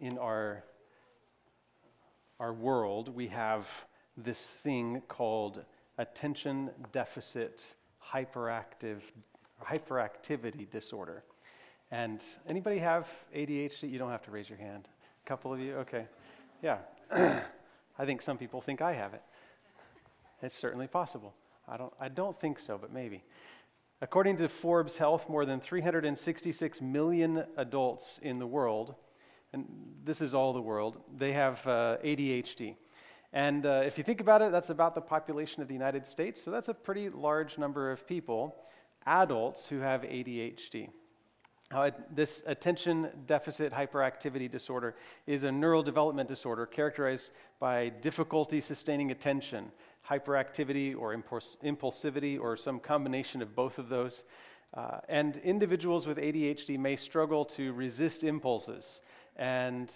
in our, our world, we have this thing called attention deficit hyperactive hyperactivity disorder. And anybody have ADHD? You don't have to raise your hand. A couple of you? Okay. Yeah. I think some people think I have it. It's certainly possible. I don't, I don't think so, but maybe. According to Forbes Health, more than 366 million adults in the world, and this is all the world, they have uh, ADHD. And uh, if you think about it, that's about the population of the United States, so that's a pretty large number of people, adults who have ADHD. Uh, this attention deficit hyperactivity disorder is a neural development disorder characterized by difficulty sustaining attention, hyperactivity or impuls- impulsivity, or some combination of both of those. Uh, and individuals with ADHD may struggle to resist impulses and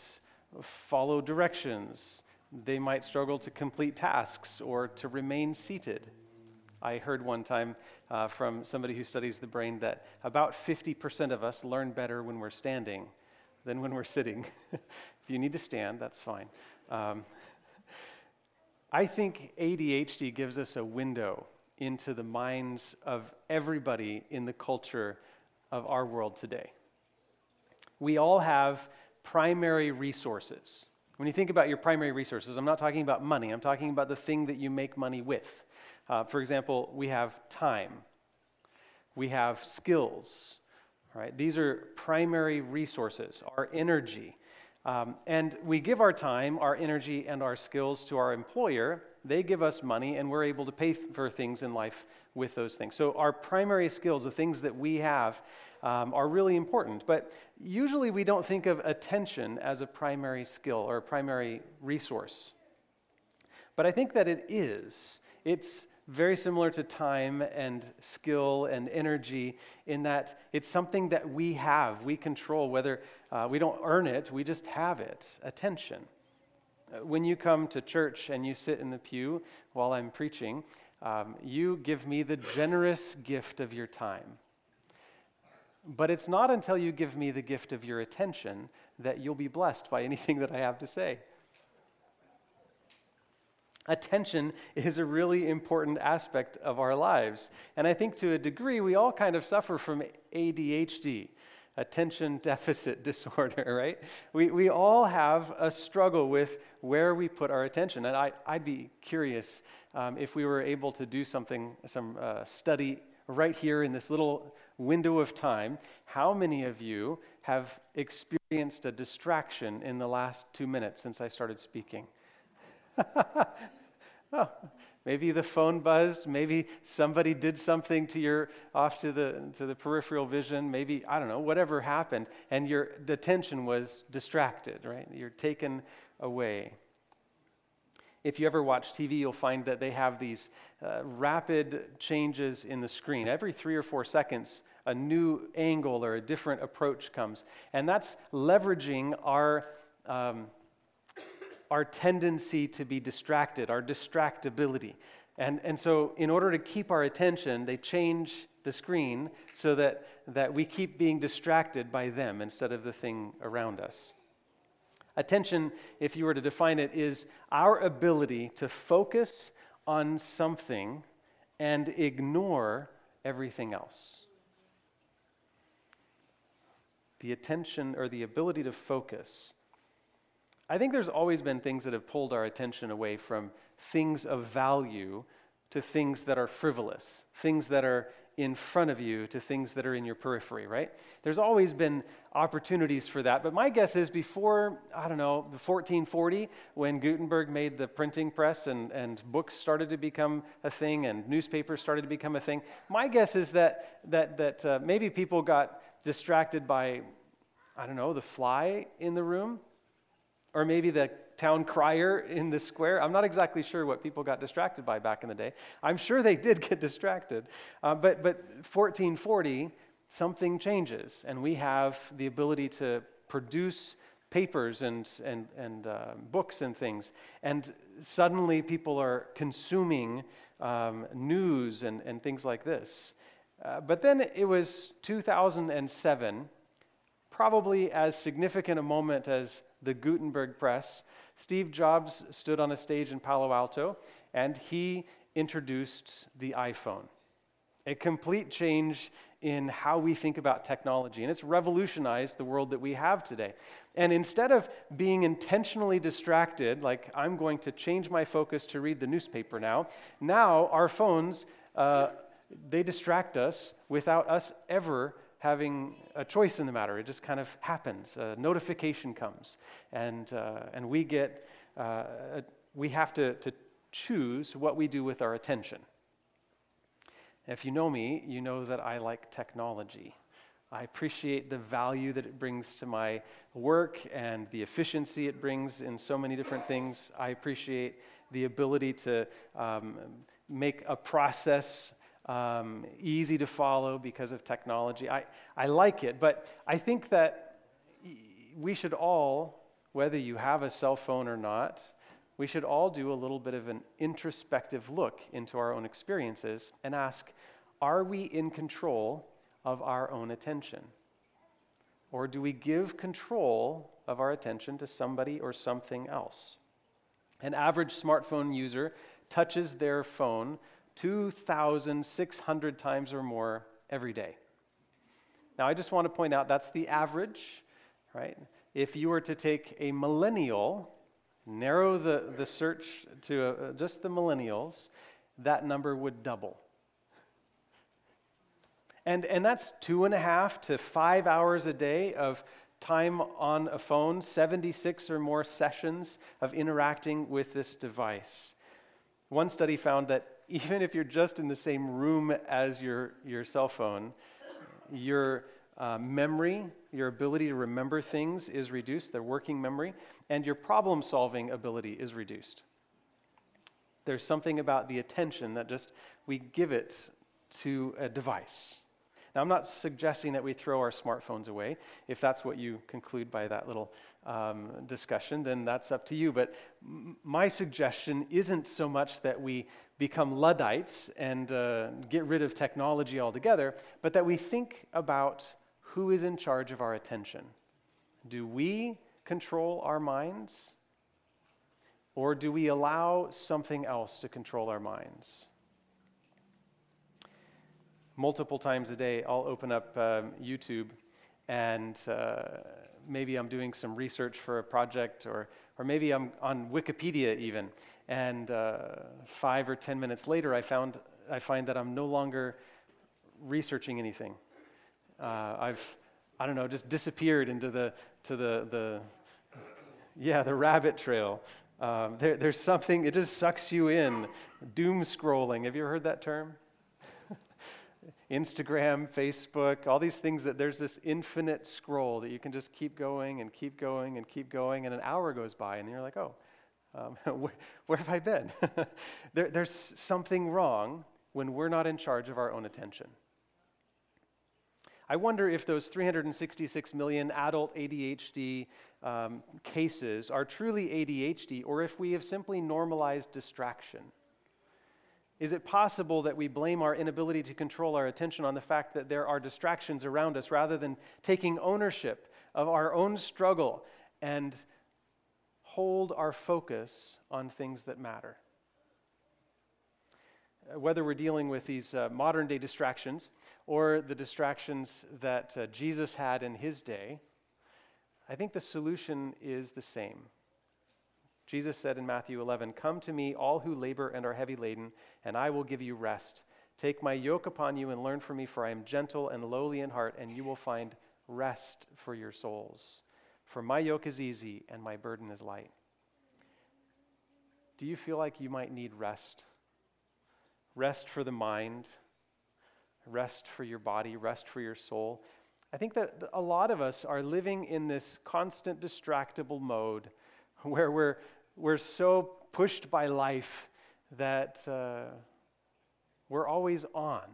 follow directions. They might struggle to complete tasks or to remain seated. I heard one time uh, from somebody who studies the brain that about 50% of us learn better when we're standing than when we're sitting. if you need to stand, that's fine. Um, I think ADHD gives us a window into the minds of everybody in the culture of our world today. We all have primary resources. When you think about your primary resources, I'm not talking about money, I'm talking about the thing that you make money with. Uh, for example, we have time, we have skills, right? These are primary resources, our energy. Um, and we give our time, our energy, and our skills to our employer. They give us money, and we're able to pay for things in life with those things. So, our primary skills, the things that we have, um, are really important. But usually, we don't think of attention as a primary skill or a primary resource. But I think that it is. It's very similar to time and skill and energy in that it's something that we have, we control, whether uh, we don't earn it, we just have it attention. Uh, when you come to church and you sit in the pew while I'm preaching, um, you give me the generous gift of your time. But it's not until you give me the gift of your attention that you'll be blessed by anything that I have to say. Attention is a really important aspect of our lives. And I think to a degree, we all kind of suffer from ADHD, attention deficit disorder, right? We, we all have a struggle with where we put our attention. And I, I'd be curious um, if we were able to do something, some uh, study right here in this little window of time. How many of you have experienced a distraction in the last two minutes since I started speaking? oh, maybe the phone buzzed. Maybe somebody did something to your off to the to the peripheral vision. Maybe I don't know. Whatever happened, and your attention was distracted. Right? You're taken away. If you ever watch TV, you'll find that they have these uh, rapid changes in the screen. Every three or four seconds, a new angle or a different approach comes. And that's leveraging our um, our tendency to be distracted, our distractibility. And, and so, in order to keep our attention, they change the screen so that, that we keep being distracted by them instead of the thing around us. Attention, if you were to define it, is our ability to focus on something and ignore everything else. The attention or the ability to focus I think there's always been things that have pulled our attention away from things of value to things that are frivolous, things that are in front of you to things that are in your periphery, right? There's always been opportunities for that. But my guess is before, I don't know, 1440, when Gutenberg made the printing press and, and books started to become a thing and newspapers started to become a thing, my guess is that, that, that uh, maybe people got distracted by, I don't know, the fly in the room or maybe the town crier in the square. I'm not exactly sure what people got distracted by back in the day. I'm sure they did get distracted. Uh, but, but 1440, something changes, and we have the ability to produce papers and, and, and uh, books and things. And suddenly people are consuming um, news and, and things like this. Uh, but then it was 2007 probably as significant a moment as the Gutenberg press, Steve Jobs stood on a stage in Palo Alto and he introduced the iPhone. A complete change in how we think about technology. And it's revolutionized the world that we have today. And instead of being intentionally distracted, like I'm going to change my focus to read the newspaper now, now our phones, uh, they distract us without us ever having a choice in the matter. It just kind of happens. A notification comes, and, uh, and we get, uh, we have to, to choose what we do with our attention. If you know me, you know that I like technology. I appreciate the value that it brings to my work and the efficiency it brings in so many different things. I appreciate the ability to um, make a process um, easy to follow because of technology. I, I like it, but I think that we should all, whether you have a cell phone or not, we should all do a little bit of an introspective look into our own experiences and ask are we in control of our own attention? Or do we give control of our attention to somebody or something else? An average smartphone user touches their phone 2,600 times or more every day. Now, I just want to point out that's the average, right? If you were to take a millennial narrow the, the search to uh, just the millennials, that number would double. And, and that's two and a half to five hours a day of time on a phone, 76 or more sessions of interacting with this device. One study found that even if you're just in the same room as your, your cell phone, your uh, memory, your ability to remember things is reduced, the working memory, and your problem solving ability is reduced. There's something about the attention that just we give it to a device. Now, I'm not suggesting that we throw our smartphones away. If that's what you conclude by that little um, discussion, then that's up to you. But m- my suggestion isn't so much that we become Luddites and uh, get rid of technology altogether, but that we think about who is in charge of our attention? Do we control our minds? Or do we allow something else to control our minds? Multiple times a day, I'll open up um, YouTube and uh, maybe I'm doing some research for a project, or, or maybe I'm on Wikipedia even. And uh, five or ten minutes later, I, found, I find that I'm no longer researching anything. Uh, I've, I don't know, just disappeared into the, to the, the yeah, the rabbit trail. Um, there, there's something, it just sucks you in. Doom scrolling. Have you ever heard that term? Instagram, Facebook, all these things that there's this infinite scroll that you can just keep going and keep going and keep going, and an hour goes by, and you're like, oh, um, where, where, have I been? there, there's something wrong when we're not in charge of our own attention. I wonder if those 366 million adult ADHD um, cases are truly ADHD or if we have simply normalized distraction. Is it possible that we blame our inability to control our attention on the fact that there are distractions around us rather than taking ownership of our own struggle and hold our focus on things that matter? Whether we're dealing with these uh, modern day distractions or the distractions that uh, Jesus had in his day, I think the solution is the same. Jesus said in Matthew 11, Come to me, all who labor and are heavy laden, and I will give you rest. Take my yoke upon you and learn from me, for I am gentle and lowly in heart, and you will find rest for your souls. For my yoke is easy and my burden is light. Do you feel like you might need rest? Rest for the mind, rest for your body, rest for your soul. I think that a lot of us are living in this constant distractible mode where we're, we're so pushed by life that uh, we're always on,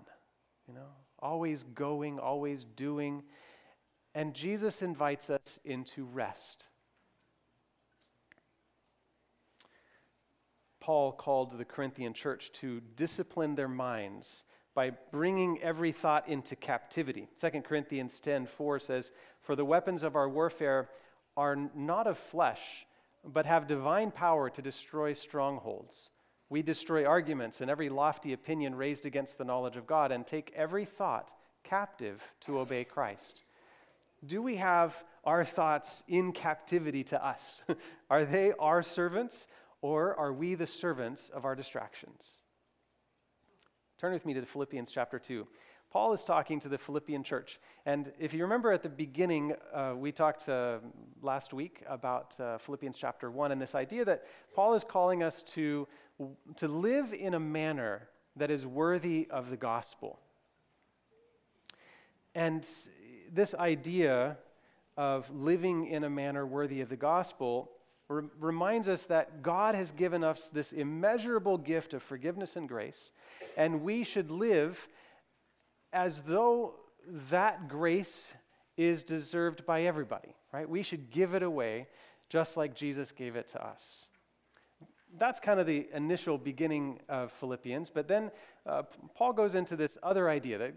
you know, always going, always doing. And Jesus invites us into rest. Paul called the Corinthian church to discipline their minds by bringing every thought into captivity. 2 Corinthians 10 4 says, For the weapons of our warfare are not of flesh, but have divine power to destroy strongholds. We destroy arguments and every lofty opinion raised against the knowledge of God and take every thought captive to obey Christ. Do we have our thoughts in captivity to us? are they our servants or are we the servants of our distractions? Turn with me to Philippians chapter 2. Paul is talking to the Philippian church. And if you remember at the beginning, uh, we talked uh, last week about uh, Philippians chapter 1 and this idea that Paul is calling us to, to live in a manner that is worthy of the gospel. And this idea of living in a manner worthy of the gospel re- reminds us that God has given us this immeasurable gift of forgiveness and grace, and we should live as though that grace is deserved by everybody, right? We should give it away just like Jesus gave it to us. That's kind of the initial beginning of Philippians, but then uh, Paul goes into this other idea that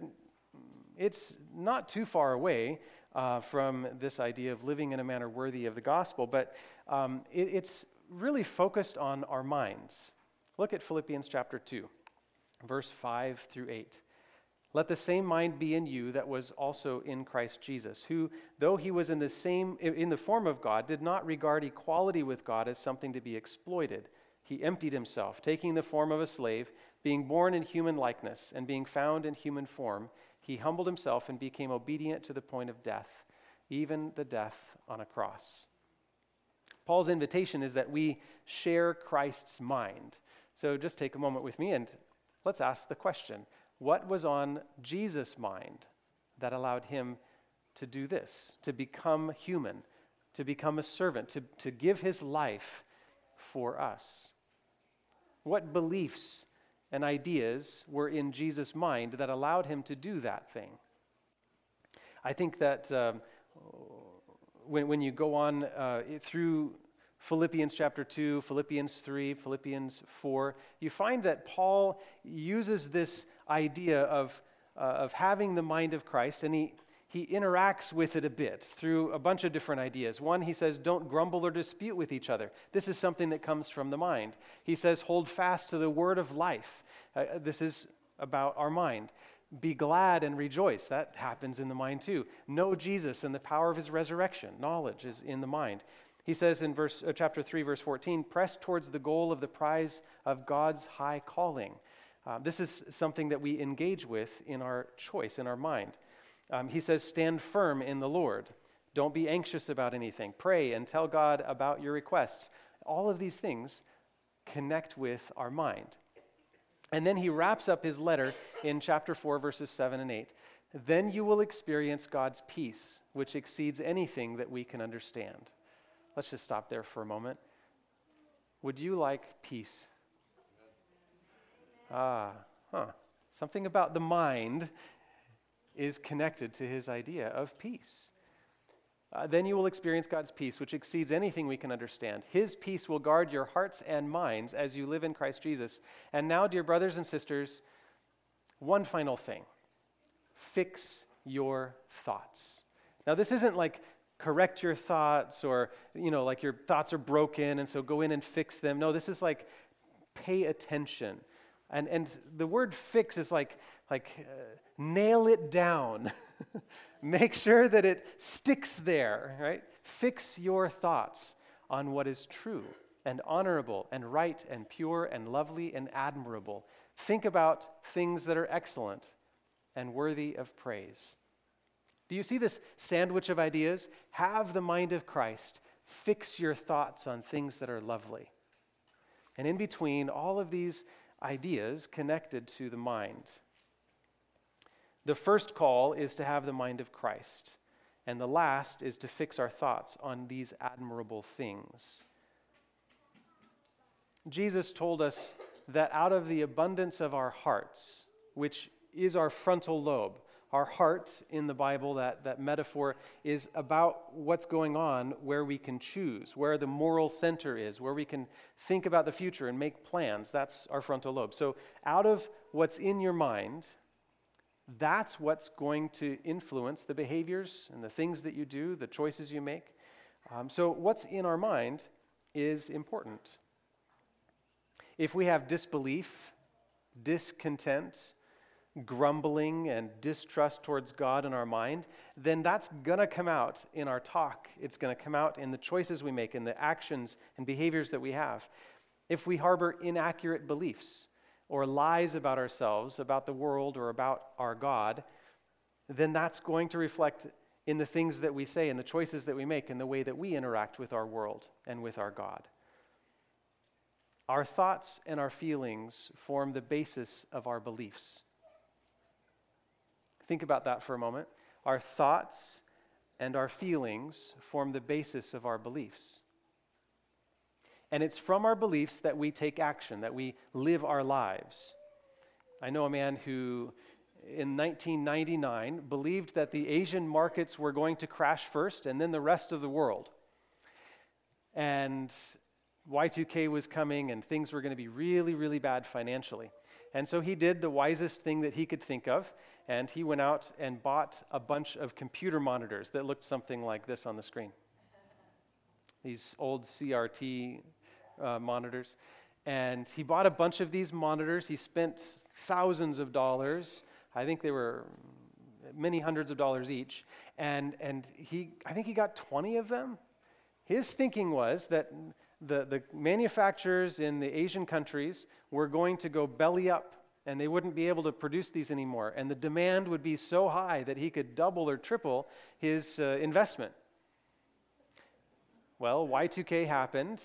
it's not too far away uh, from this idea of living in a manner worthy of the gospel, but um, it, it's really focused on our minds. Look at Philippians chapter 2, verse 5 through 8. Let the same mind be in you that was also in Christ Jesus, who, though he was in the same in the form of God, did not regard equality with God as something to be exploited. He emptied himself, taking the form of a slave, being born in human likeness, and being found in human form, he humbled himself and became obedient to the point of death, even the death on a cross. Paul's invitation is that we share Christ's mind. So just take a moment with me and let's ask the question what was on Jesus' mind that allowed him to do this, to become human, to become a servant, to, to give his life for us? What beliefs and ideas were in Jesus' mind that allowed him to do that thing? I think that um, when, when you go on uh, through Philippians chapter 2, Philippians 3, Philippians 4, you find that Paul uses this idea of, uh, of having the mind of Christ, and he, he interacts with it a bit through a bunch of different ideas. One, he says, don't grumble or dispute with each other. This is something that comes from the mind. He says, hold fast to the word of life. Uh, this is about our mind. Be glad and rejoice. That happens in the mind too. Know Jesus and the power of his resurrection. Knowledge is in the mind. He says in verse, uh, chapter 3, verse 14, press towards the goal of the prize of God's high calling. Uh, this is something that we engage with in our choice, in our mind. Um, he says, Stand firm in the Lord. Don't be anxious about anything. Pray and tell God about your requests. All of these things connect with our mind. And then he wraps up his letter in chapter 4, verses 7 and 8. Then you will experience God's peace, which exceeds anything that we can understand. Let's just stop there for a moment. Would you like peace? Ah, huh. Something about the mind is connected to his idea of peace. Uh, then you will experience God's peace, which exceeds anything we can understand. His peace will guard your hearts and minds as you live in Christ Jesus. And now, dear brothers and sisters, one final thing fix your thoughts. Now, this isn't like correct your thoughts or, you know, like your thoughts are broken and so go in and fix them. No, this is like pay attention. And, and the word fix is like, like uh, nail it down. Make sure that it sticks there, right? Fix your thoughts on what is true and honorable and right and pure and lovely and admirable. Think about things that are excellent and worthy of praise. Do you see this sandwich of ideas? Have the mind of Christ. Fix your thoughts on things that are lovely. And in between, all of these ideas connected to the mind. The first call is to have the mind of Christ, and the last is to fix our thoughts on these admirable things. Jesus told us that out of the abundance of our hearts, which is our frontal lobe, our heart in the Bible, that, that metaphor, is about what's going on where we can choose, where the moral center is, where we can think about the future and make plans. That's our frontal lobe. So, out of what's in your mind, That's what's going to influence the behaviors and the things that you do, the choices you make. Um, so, what's in our mind is important. If we have disbelief, discontent, grumbling, and distrust towards God in our mind, then that's going to come out in our talk. It's going to come out in the choices we make, in the actions and behaviors that we have. If we harbor inaccurate beliefs or lies about ourselves, about the world, or about our God, then that's going to reflect in the things that we say and the choices that we make and the way that we interact with our world and with our God. Our thoughts and our feelings form the basis of our beliefs. Think about that for a moment. Our thoughts and our feelings form the basis of our beliefs. And it's from our beliefs that we take action, that we live our lives. I know a man who, in 1999, believed that the Asian markets were going to crash first and then the rest of the world. And Y2K was coming and things were going to be really, really bad financially. And so he did the wisest thing that he could think of, and he went out and bought a bunch of computer monitors that looked something like this on the screen. These old CRT uh, monitors. And he bought a bunch of these monitors. He spent thousands of dollars. I think they were many hundreds of dollars each. And, and he, I think he got 20 of them. His thinking was that the, the manufacturers in the Asian countries were going to go belly up and they wouldn't be able to produce these anymore. And the demand would be so high that he could double or triple his uh, investment. Well, Y2K happened.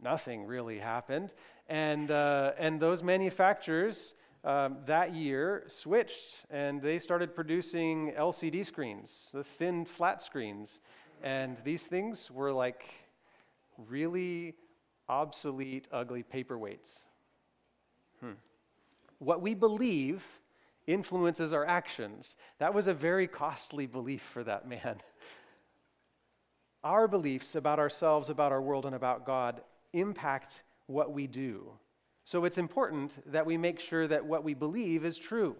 Nothing really happened. And, uh, and those manufacturers um, that year switched and they started producing LCD screens, the thin, flat screens. And these things were like really obsolete, ugly paperweights. What we believe influences our actions. That was a very costly belief for that man. Our beliefs about ourselves, about our world, and about God impact what we do. So it's important that we make sure that what we believe is true.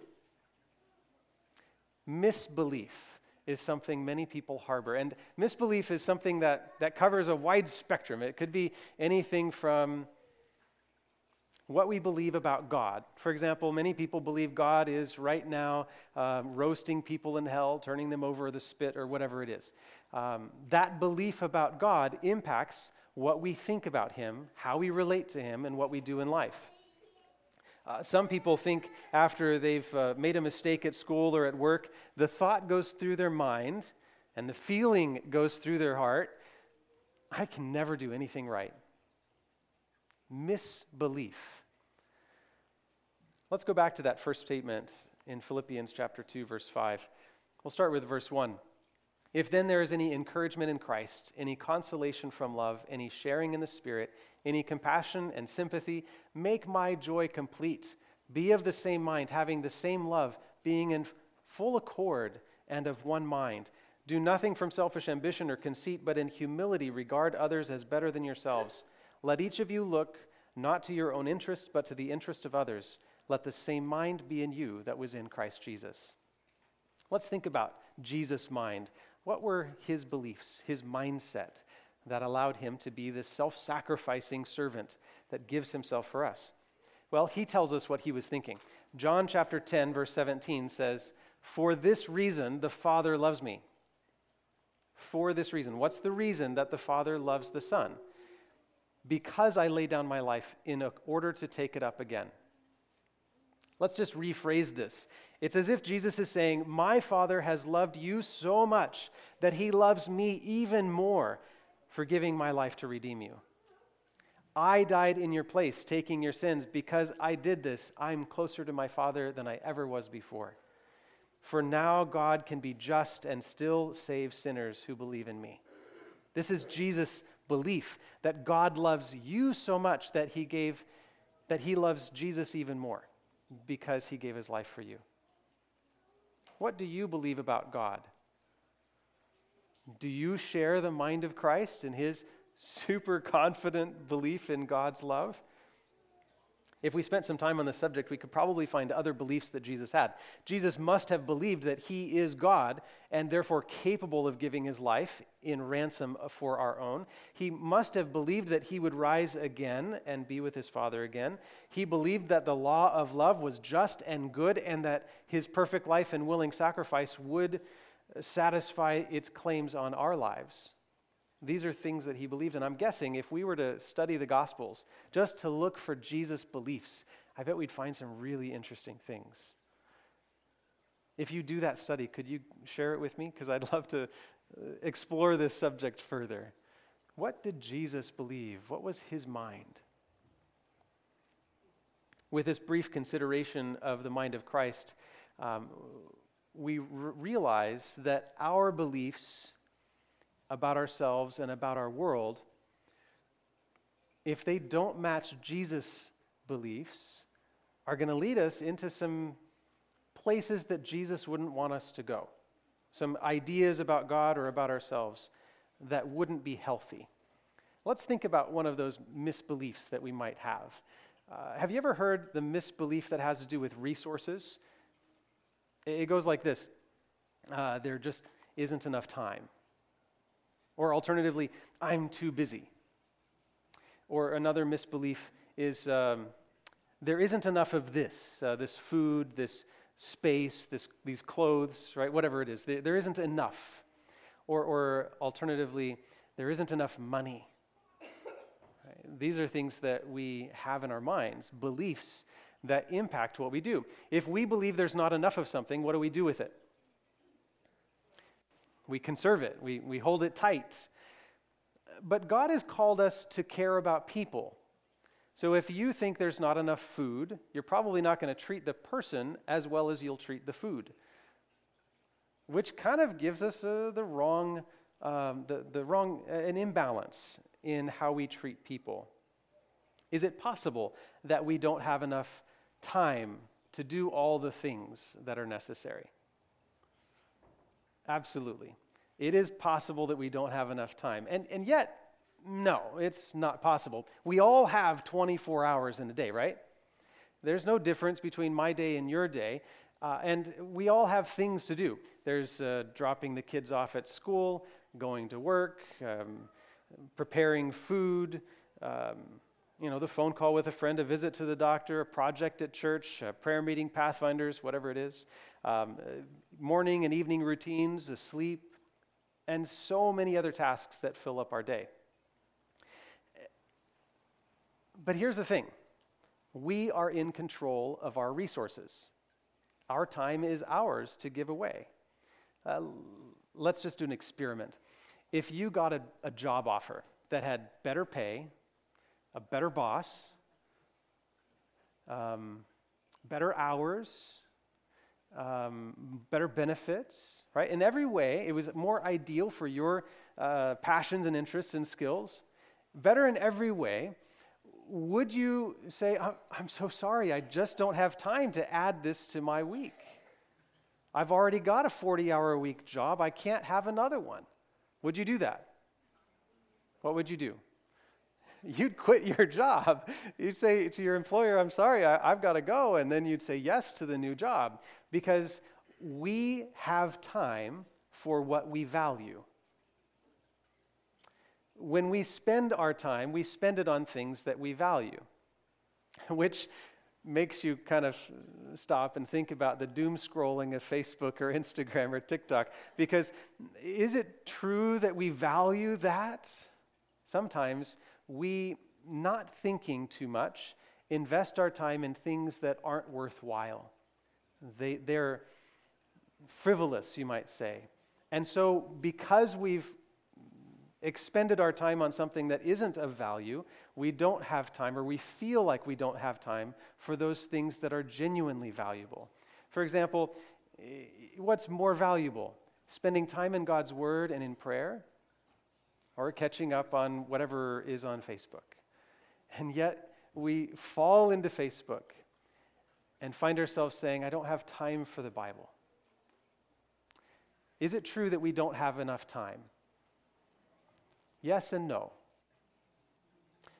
Misbelief is something many people harbor. And misbelief is something that, that covers a wide spectrum. It could be anything from what we believe about God. For example, many people believe God is right now um, roasting people in hell, turning them over the spit, or whatever it is. Um, that belief about God impacts what we think about Him, how we relate to Him, and what we do in life. Uh, some people think after they've uh, made a mistake at school or at work, the thought goes through their mind and the feeling goes through their heart I can never do anything right. Misbelief. Let's go back to that first statement in Philippians chapter 2 verse 5. We'll start with verse 1. If then there is any encouragement in Christ, any consolation from love, any sharing in the Spirit, any compassion and sympathy, make my joy complete. Be of the same mind, having the same love, being in full accord and of one mind. Do nothing from selfish ambition or conceit, but in humility regard others as better than yourselves. Let each of you look not to your own interest, but to the interest of others. Let the same mind be in you that was in Christ Jesus. Let's think about Jesus' mind. What were his beliefs, his mindset? that allowed him to be this self sacrificing servant that gives himself for us? Well, he tells us what he was thinking. John chapter 10, verse 17 says, For this reason the Father loves me. For this reason. What's the reason that the Father loves the Son? Because I lay down my life in order to take it up again. Let's just rephrase this. It's as if Jesus is saying, My Father has loved you so much that he loves me even more for giving my life to redeem you. I died in your place, taking your sins. Because I did this, I'm closer to my Father than I ever was before. For now God can be just and still save sinners who believe in me. This is Jesus' belief that God loves you so much that he gave that he loves Jesus even more because he gave his life for you. What do you believe about God? Do you share the mind of Christ and his super confident belief in God's love? If we spent some time on the subject, we could probably find other beliefs that Jesus had. Jesus must have believed that he is God and therefore capable of giving his life in ransom for our own. He must have believed that he would rise again and be with his Father again. He believed that the law of love was just and good and that his perfect life and willing sacrifice would satisfy its claims on our lives. These are things that he believed. And I'm guessing if we were to study the Gospels just to look for Jesus' beliefs, I bet we'd find some really interesting things. If you do that study, could you share it with me? Because I'd love to uh, explore this subject further. What did Jesus believe? What was his mind? With this brief consideration of the mind of Christ, um, we r- realize that our beliefs about ourselves and about our world, if they don't match Jesus' beliefs, are going to lead us into some places that Jesus wouldn't want us to go, some ideas about God or about ourselves that wouldn't be healthy. Let's think about one of those misbeliefs that we might have. Uh, have you ever heard the misbelief that has to do with resources? It goes like this uh, there just isn't enough time. Or alternatively, I'm too busy. Or another misbelief is um, there isn't enough of this, uh, this food, this space, this, these clothes, right? Whatever it is, there, there isn't enough. Or, or alternatively, there isn't enough money. Right? These are things that we have in our minds, beliefs that impact what we do. If we believe there's not enough of something, what do we do with it? We conserve it, we, we hold it tight. But God has called us to care about people. So if you think there's not enough food, you're probably not going to treat the person as well as you'll treat the food, which kind of gives us uh, the wrong, um, the, the wrong, uh, an imbalance in how we treat people. Is it possible that we don't have enough time to do all the things that are necessary? Absolutely. It is possible that we don't have enough time. And, and yet, no, it's not possible. We all have 24 hours in a day, right? There's no difference between my day and your day. Uh, and we all have things to do. There's uh, dropping the kids off at school, going to work, um, preparing food, um, you know, the phone call with a friend, a visit to the doctor, a project at church, a prayer meeting, Pathfinders, whatever it is, um, uh, morning and evening routines, a sleep, and so many other tasks that fill up our day. But here's the thing we are in control of our resources. Our time is ours to give away. Uh, let's just do an experiment. If you got a, a job offer that had better pay, a better boss, um, better hours, um, better benefits, right? In every way, it was more ideal for your uh, passions and interests and skills. Better in every way. Would you say, I'm so sorry, I just don't have time to add this to my week? I've already got a 40 hour a week job, I can't have another one. Would you do that? What would you do? You'd quit your job. You'd say to your employer, I'm sorry, I, have got to go. And then you'd say yes to the new job because we have time for what we value. When we spend our time, we spend it on things that we value, which makes you kind of stop and think about the doom scrolling of Facebook or Instagram or TikTok. Because is it true that we value that? Sometimes we, not thinking too much, invest our time in things that aren't worthwhile. They, they're frivolous, you might say. And so, because we've expended our time on something that isn't of value, we don't have time, or we feel like we don't have time for those things that are genuinely valuable. For example, what's more valuable? Spending time in God's Word and in prayer, or catching up on whatever is on Facebook. And yet, we fall into Facebook and find ourselves saying, I don't have time for the Bible. Is it true that we don't have enough time? Yes and no.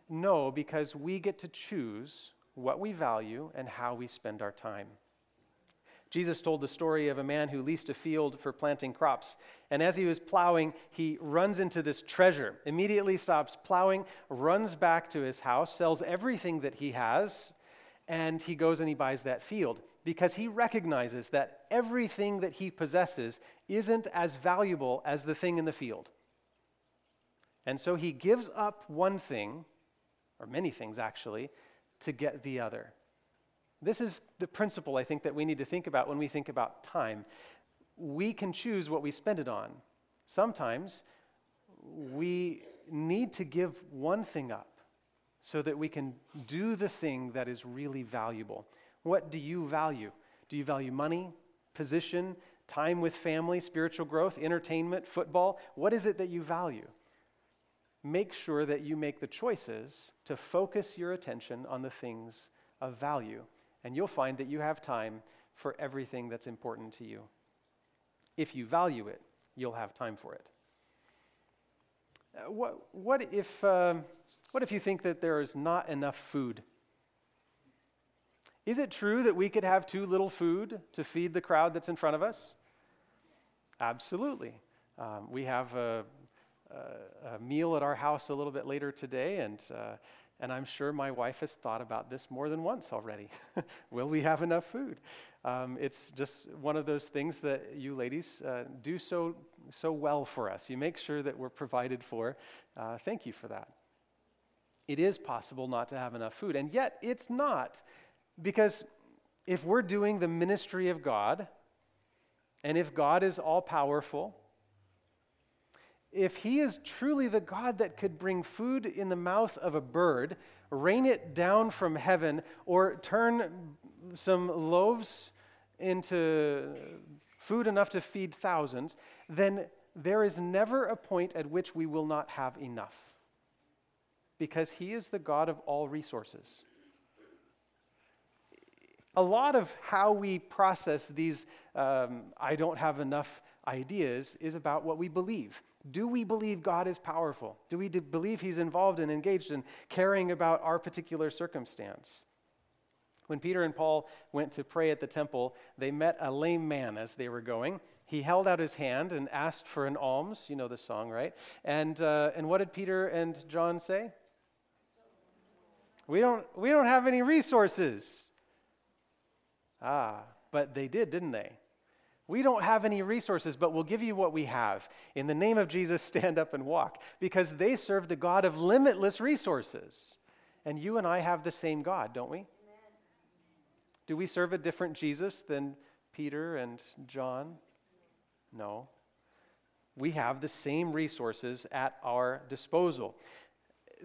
No, because we get to choose what we value and how we spend our time. Jesus told the story of a man who leased a field for planting crops. And as he was plowing, he runs into this treasure, immediately stops plowing, runs back to his house, sells everything that he has, and he goes and he buys that field because he recognizes that everything that he possesses isn't as valuable as the thing in the field. And so he gives up one thing, or many things actually, to get the other. This is the principle I think that we need to think about when we think about time. We can choose what we spend it on. Sometimes we need to give one thing up so that we can do the thing that is really valuable. What do you value? Do you value money, position, time with family, spiritual growth, entertainment, football? What is it that you value? Make sure that you make the choices to focus your attention on the things of value and you'll find that you have time for everything that's important to you. If you value it, you'll have time for it. Uh, what, what, if, uh, what if you think that there is not enough food? Is it true that we could have too little food to feed the crowd that's in front of us? Absolutely. Um, we have a, a, a, meal at our house a little bit later today, and uh, and I'm sure my wife has thought about this more than once already. Will we have enough food? Um, it's just one of those things that you ladies uh, do so, so well for us. You make sure that we're provided for. Uh, thank you for that. It is possible not to have enough food, and yet it's not. Because if we're doing the ministry of God, and if God is all powerful, if he is truly the God that could bring food in the mouth of a bird, rain it down from heaven, or turn some loaves into food enough to feed thousands, then there is never a point at which we will not have enough. Because he is the God of all resources. A lot of how we process these um, I don't have enough ideas is about what we believe. Do we believe God is powerful? Do we believe He's involved and engaged in caring about our particular circumstance? When Peter and Paul went to pray at the temple, they met a lame man as they were going. He held out his hand and asked for an alms. You know the song, right? And, uh, and what did Peter and John say? We don't, we don't have any resources. Ah, but they did, didn't they? We don't have any resources, but we'll give you what we have. In the name of Jesus, stand up and walk, because they serve the God of limitless resources. And you and I have the same God, don't we? Amen. Do we serve a different Jesus than Peter and John? No. We have the same resources at our disposal.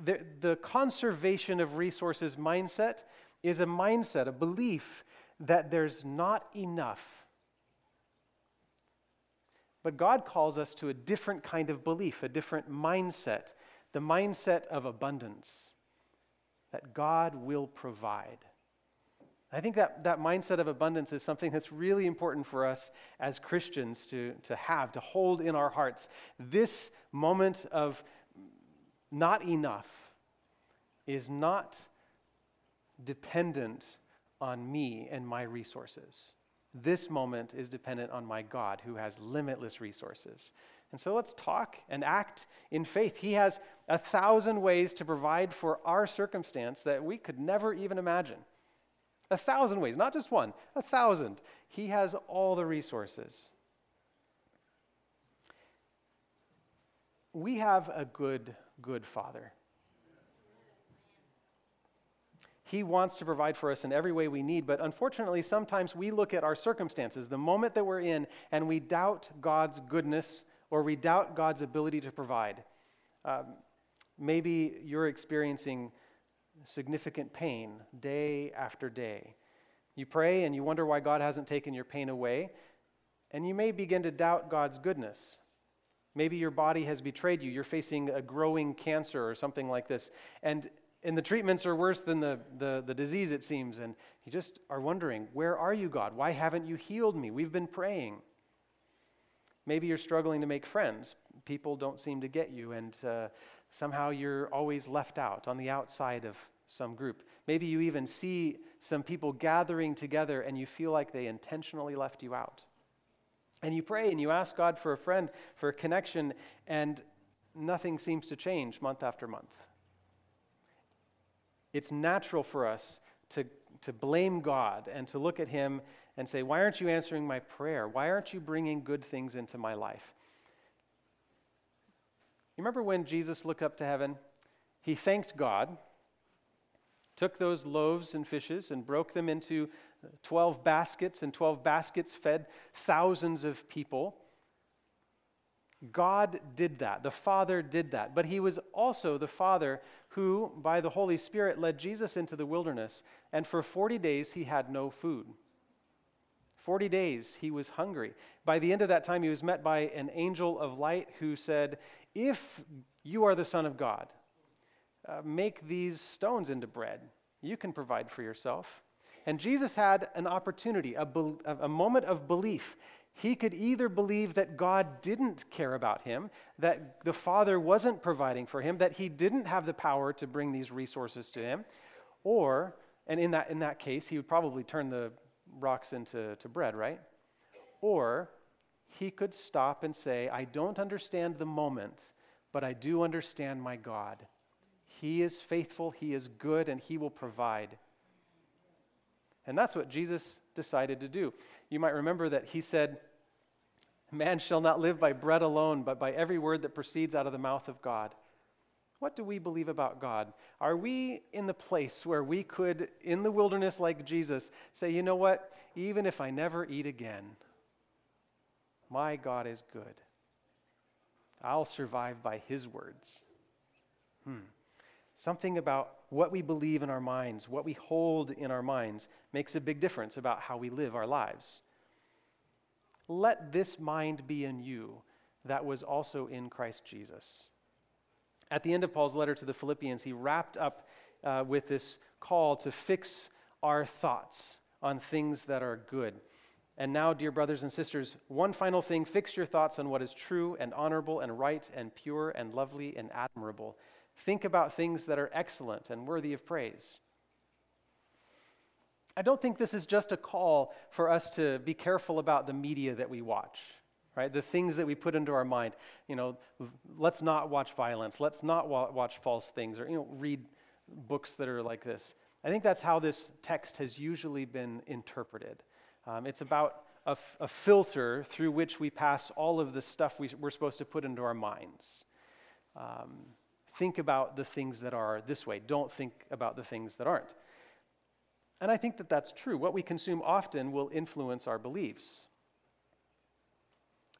The, the conservation of resources mindset is a mindset, a belief that there's not enough but God calls us to a different kind of belief, a different mindset, the mindset of abundance, that God will provide. I think that, that mindset of abundance is something that's really important for us as Christians to, to have, to hold in our hearts. This moment of not enough is not dependent on me and my resources. This moment is dependent on my God who has limitless resources. And so let's talk and act in faith. He has a thousand ways to provide for our circumstance that we could never even imagine. A thousand ways, not just one, a thousand. He has all the resources. We have a good, good Father. He wants to provide for us in every way we need, but unfortunately, sometimes we look at our circumstances, the moment that we're in, and we doubt God's goodness or we doubt God's ability to provide. Um, maybe you're experiencing significant pain day after day. You pray and you wonder why God hasn't taken your pain away, and you may begin to doubt God's goodness. Maybe your body has betrayed you. You're facing a growing cancer or something like this. And and the treatments are worse than the, the, the, disease, it seems. And you just are wondering, where are you, God? Why haven't you healed me? We've been praying. Maybe you're struggling to make friends. People don't seem to get you, and uh, somehow you're always left out on the outside of some group. Maybe you even see some people gathering together and you feel like they intentionally left you out. And you pray and you ask God for a friend, for a connection, and nothing seems to change month after month. It's natural for us to, to blame God and to look at Him and say, Why aren't you answering my prayer? Why aren't you bringing good things into my life? You remember when Jesus looked up to heaven? He thanked God, took those loaves and fishes and broke them into 12 baskets, and 12 baskets fed thousands of people. God did that. The Father did that. But He was also the Father who, by the Holy Spirit, led Jesus into the wilderness. And for 40 days, He had no food. 40 days, He was hungry. By the end of that time, He was met by an angel of light who said, If you are the Son of God, uh, make these stones into bread. You can provide for yourself. And Jesus had an opportunity, a, be- a moment of belief. He could either believe that God didn't care about him, that the Father wasn't providing for him, that he didn't have the power to bring these resources to him, or, and in that, in that case, he would probably turn the rocks into to bread, right? Or he could stop and say, I don't understand the moment, but I do understand my God. He is faithful, He is good, and He will provide. And that's what Jesus decided to do. You might remember that He said, Man shall not live by bread alone, but by every word that proceeds out of the mouth of God. What do we believe about God? Are we in the place where we could, in the wilderness like Jesus, say, you know what? Even if I never eat again, my God is good. I'll survive by his words. Hmm. Something about what we believe in our minds, what we hold in our minds, makes a big difference about how we live our lives. Let this mind be in you that was also in Christ Jesus. At the end of Paul's letter to the Philippians, he wrapped up uh, with this call to fix our thoughts on things that are good. And now, dear brothers and sisters, one final thing fix your thoughts on what is true and honorable and right and pure and lovely and admirable. Think about things that are excellent and worthy of praise. I don't think this is just a call for us to be careful about the media that we watch, right? The things that we put into our mind. You know, let's not watch violence. Let's not wa- watch false things or, you know, read books that are like this. I think that's how this text has usually been interpreted. Um, it's about a, f- a filter through which we pass all of the stuff we, are supposed to put into our minds. Um, think about the things that are this way. Don't think about the things that aren't. And I think that that's true. What we consume often will influence our beliefs.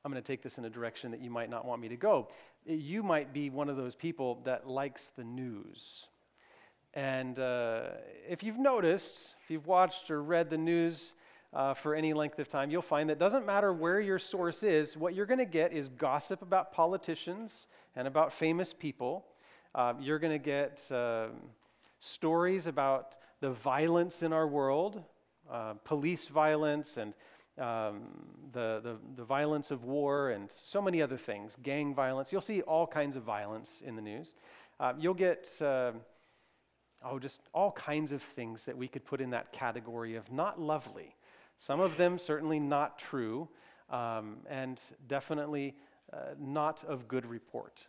I'm going to take this in a direction that you might not want me to go. You might be one of those people that likes the news. And uh, if you've noticed, if you've watched or read the news uh, for any length of time, you'll find that doesn't matter where your source is, what you're going to get is gossip about politicians and about famous people. Um, you're going to get uh, stories about the violence in our world, uh, police violence, and um, the, the, the, violence of war, and so many other things, gang violence. You'll see all kinds of violence in the news. Uh, you'll get, uh, oh, just all kinds of things that we could put in that category of not lovely. Some of them certainly not true, um, and definitely uh, not of good report.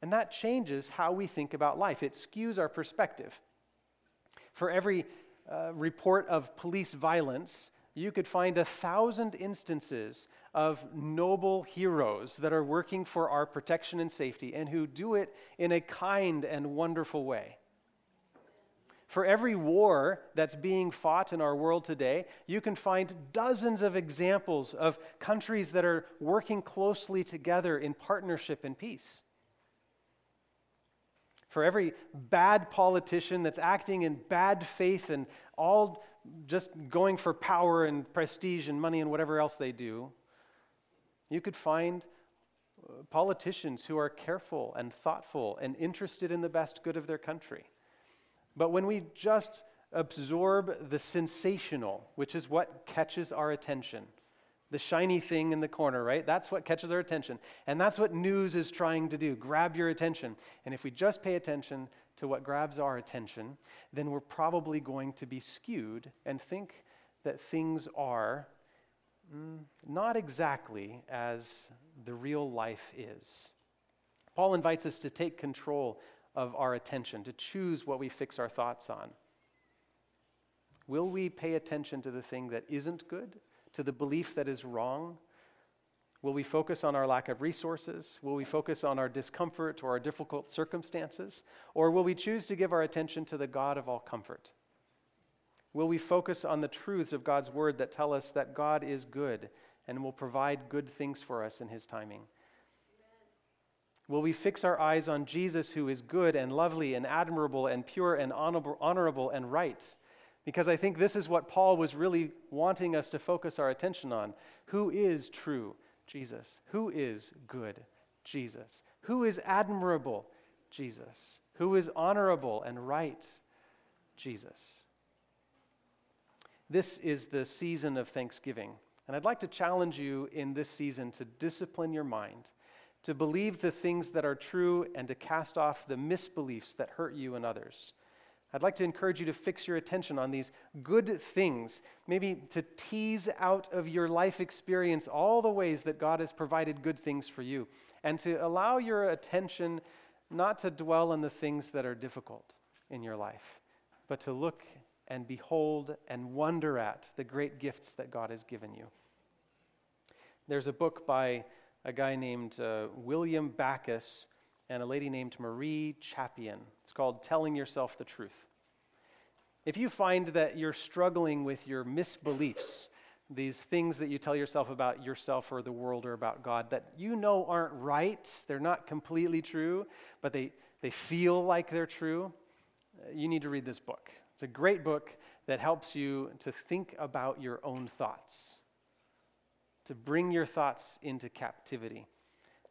And that changes how we think about life. It skews our perspective. For every uh, report of police violence, you could find a thousand instances of noble heroes that are working for our protection and safety and who do it in a kind and wonderful way. For every war that's being fought in our world today, you can find dozens of examples of countries that are working closely together in partnership and peace for every bad politician that's acting in bad faith and all just going for power and prestige and money and whatever else they do, you could find uh, politicians who are careful and thoughtful and interested in the best good of their country. But when we just absorb the sensational, which is what catches our attention, the shiny thing in the corner, right? That's what catches our attention. And that's what news is trying to do grab your attention. And if we just pay attention to what grabs our attention, then we're probably going to be skewed and think that things are mm, not exactly as the real life is. Paul invites us to take control of our attention, to choose what we fix our thoughts on. Will we pay attention to the thing that isn't good? To the belief that is wrong? Will we focus on our lack of resources? Will we focus on our discomfort or our difficult circumstances? Or will we choose to give our attention to the God of all comfort? Will we focus on the truths of God's word that tell us that God is good and will provide good things for us in his timing? Will we fix our eyes on Jesus, who is good and lovely and admirable and pure and honorable and right? Because I think this is what Paul was really wanting us to focus our attention on. Who is true? Jesus. Who is good? Jesus. Who is admirable? Jesus. Who is honorable and right? Jesus. This is the season of Thanksgiving. And I'd like to challenge you in this season to discipline your mind, to believe the things that are true, and to cast off the misbeliefs that hurt you and others. I'd like to encourage you to fix your attention on these good things, maybe to tease out of your life experience all the ways that God has provided good things for you, and to allow your attention not to dwell on the things that are difficult in your life, but to look and behold and wonder at the great gifts that God has given you. There's a book by a guy named uh, William Backus and a lady named Marie Chapian. It's called Telling Yourself the Truth. If you find that you're struggling with your misbeliefs, these things that you tell yourself about yourself or the world or about God that you know aren't right, they're not completely true, but they, they feel like they're true, you need to read this book. It's a great book that helps you to think about your own thoughts, to bring your thoughts into captivity.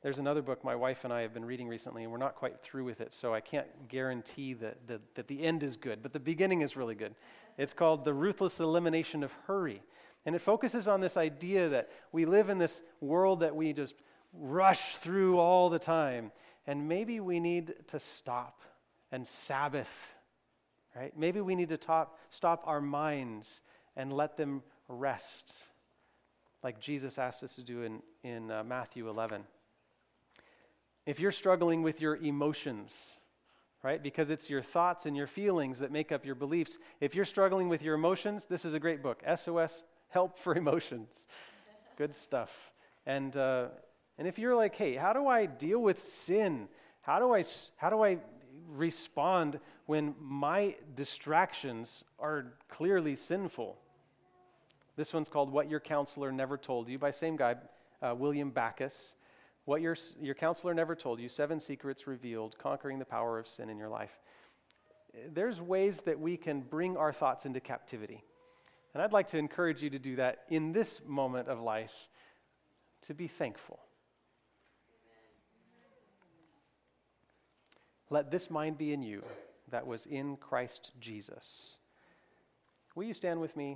There's another book my wife and I have been reading recently, and we're not quite through with it, so I can't guarantee that, that, that the end is good, but the beginning is really good. It's called The Ruthless Elimination of Hurry. And it focuses on this idea that we live in this world that we just rush through all the time. And maybe we need to stop and Sabbath, right? Maybe we need to top, stop our minds and let them rest, like Jesus asked us to do in, in uh, Matthew 11. If you're struggling with your emotions, right? Because it's your thoughts and your feelings that make up your beliefs. If you're struggling with your emotions, this is a great book SOS Help for Emotions. Good stuff. And, uh, and if you're like, hey, how do I deal with sin? How do I, how do I respond when my distractions are clearly sinful? This one's called What Your Counselor Never Told You by same guy, uh, William Backus. What your, your counselor never told you, seven secrets revealed, conquering the power of sin in your life. There's ways that we can bring our thoughts into captivity. And I'd like to encourage you to do that in this moment of life, to be thankful. Let this mind be in you that was in Christ Jesus. Will you stand with me